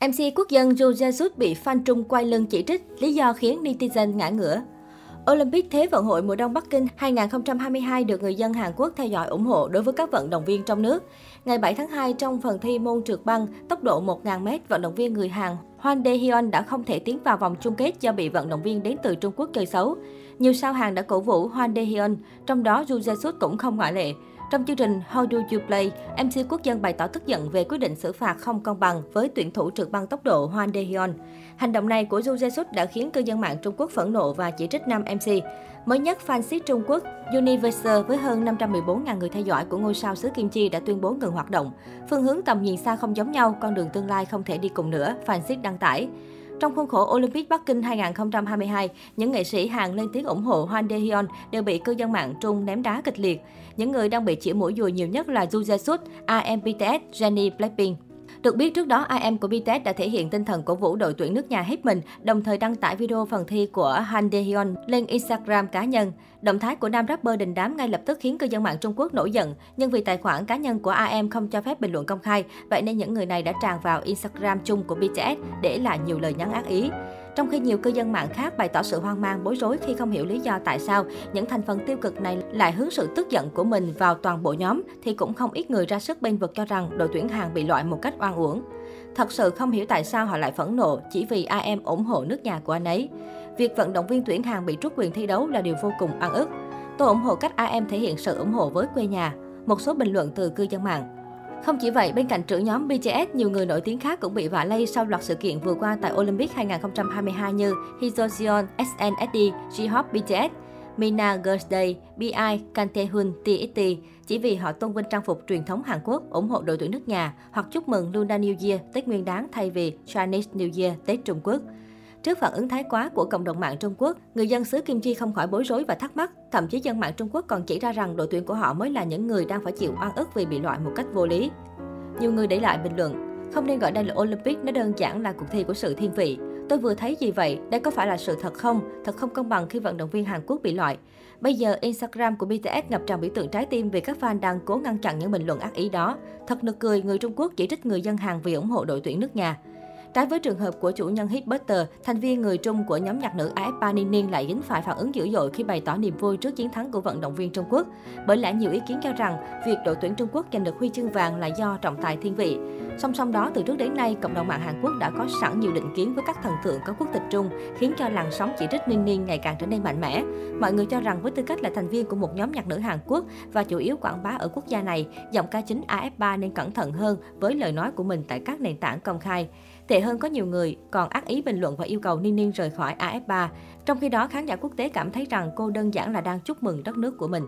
MC quốc dân Jo Jesus bị fan Trung quay lưng chỉ trích, lý do khiến netizen ngã ngửa. Olympic Thế vận hội mùa đông Bắc Kinh 2022 được người dân Hàn Quốc theo dõi ủng hộ đối với các vận động viên trong nước. Ngày 7 tháng 2, trong phần thi môn trượt băng tốc độ 1.000m, vận động viên người Hàn Hoan Dae-hyun đã không thể tiến vào vòng chung kết do bị vận động viên đến từ Trung Quốc chơi xấu. Nhiều sao Hàn đã cổ vũ Hoan Dae-hyun, trong đó Ju Jae-suk cũng không ngoại lệ. Trong chương trình How Do You Play, MC quốc dân bày tỏ tức giận về quyết định xử phạt không công bằng với tuyển thủ trượt băng tốc độ Hoan Dae-hyun. Hành động này của Du Jae-suk đã khiến cư dân mạng Trung Quốc phẫn nộ và chỉ trích nam MC. Mới nhất, fan fansit Trung Quốc Universal với hơn 514.000 người theo dõi của ngôi sao xứ Kim Chi đã tuyên bố ngừng hoạt động. Phương hướng tầm nhìn xa không giống nhau, con đường tương lai không thể đi cùng nữa, fan fansit đăng tải. Trong khuôn khổ Olympic Bắc Kinh 2022, những nghệ sĩ Hàn lên tiếng ủng hộ Hwan Dae-hyun đều bị cư dân mạng Trung ném đá kịch liệt. Những người đang bị chỉ mũi dùi nhiều nhất là Ju Jae-suk, RM BTS, Jennie Blackpink. Được biết trước đó, IM của BTS đã thể hiện tinh thần cổ vũ đội tuyển nước nhà hết mình, đồng thời đăng tải video phần thi của Han Daehyun lên Instagram cá nhân. Động thái của nam rapper đình đám ngay lập tức khiến cư dân mạng Trung Quốc nổi giận, nhưng vì tài khoản cá nhân của IM không cho phép bình luận công khai, vậy nên những người này đã tràn vào Instagram chung của BTS để lại nhiều lời nhắn ác ý. Trong khi nhiều cư dân mạng khác bày tỏ sự hoang mang, bối rối khi không hiểu lý do tại sao những thành phần tiêu cực này lại hướng sự tức giận của mình vào toàn bộ nhóm, thì cũng không ít người ra sức bên vực cho rằng đội tuyển Hàn bị loại một cách oan uổng. Thật sự không hiểu tại sao họ lại phẫn nộ chỉ vì AM ủng hộ nước nhà của anh ấy. Việc vận động viên tuyển Hàn bị rút quyền thi đấu là điều vô cùng ăn ức. Tôi ủng hộ cách AM thể hiện sự ủng hộ với quê nhà. Một số bình luận từ cư dân mạng. Không chỉ vậy, bên cạnh trưởng nhóm BTS, nhiều người nổi tiếng khác cũng bị vạ lây sau loạt sự kiện vừa qua tại Olympic 2022 như Hyojin, SNSD, J-Hope BTS, Mina Girls Day, BI, Kang Hun, TXT chỉ vì họ tôn vinh trang phục truyền thống Hàn Quốc, ủng hộ đội tuyển nước nhà hoặc chúc mừng Lunar New Year, Tết Nguyên đán thay vì Chinese New Year, Tết Trung Quốc. Trước phản ứng thái quá của cộng đồng mạng Trung Quốc, người dân xứ Kim Chi không khỏi bối rối và thắc mắc. Thậm chí dân mạng Trung Quốc còn chỉ ra rằng đội tuyển của họ mới là những người đang phải chịu oan ức vì bị loại một cách vô lý. Nhiều người để lại bình luận, không nên gọi đây là Olympic, nó đơn giản là cuộc thi của sự thiên vị. Tôi vừa thấy gì vậy? Đây có phải là sự thật không? Thật không công bằng khi vận động viên Hàn Quốc bị loại. Bây giờ, Instagram của BTS ngập tràn biểu tượng trái tim vì các fan đang cố ngăn chặn những bình luận ác ý đó. Thật nực cười, người Trung Quốc chỉ trích người dân Hàn vì ủng hộ đội tuyển nước nhà. Trái với trường hợp của chủ nhân Hitbuster, thành viên người Trung của nhóm nhạc nữ AF Ninh lại dính phải phản ứng dữ dội khi bày tỏ niềm vui trước chiến thắng của vận động viên Trung Quốc. Bởi lẽ nhiều ý kiến cho rằng việc đội tuyển Trung Quốc giành được huy chương vàng là do trọng tài thiên vị. Song song đó, từ trước đến nay, cộng đồng mạng Hàn Quốc đã có sẵn nhiều định kiến với các thần tượng có quốc tịch Trung, khiến cho làn sóng chỉ trích Ninh Ninh ngày càng trở nên mạnh mẽ. Mọi người cho rằng với tư cách là thành viên của một nhóm nhạc nữ Hàn Quốc và chủ yếu quảng bá ở quốc gia này, giọng ca chính AF3 nên cẩn thận hơn với lời nói của mình tại các nền tảng công khai. Tệ hơn có nhiều người còn ác ý bình luận và yêu cầu Ninh Ninh rời khỏi AF3. Trong khi đó, khán giả quốc tế cảm thấy rằng cô đơn giản là đang chúc mừng đất nước của mình.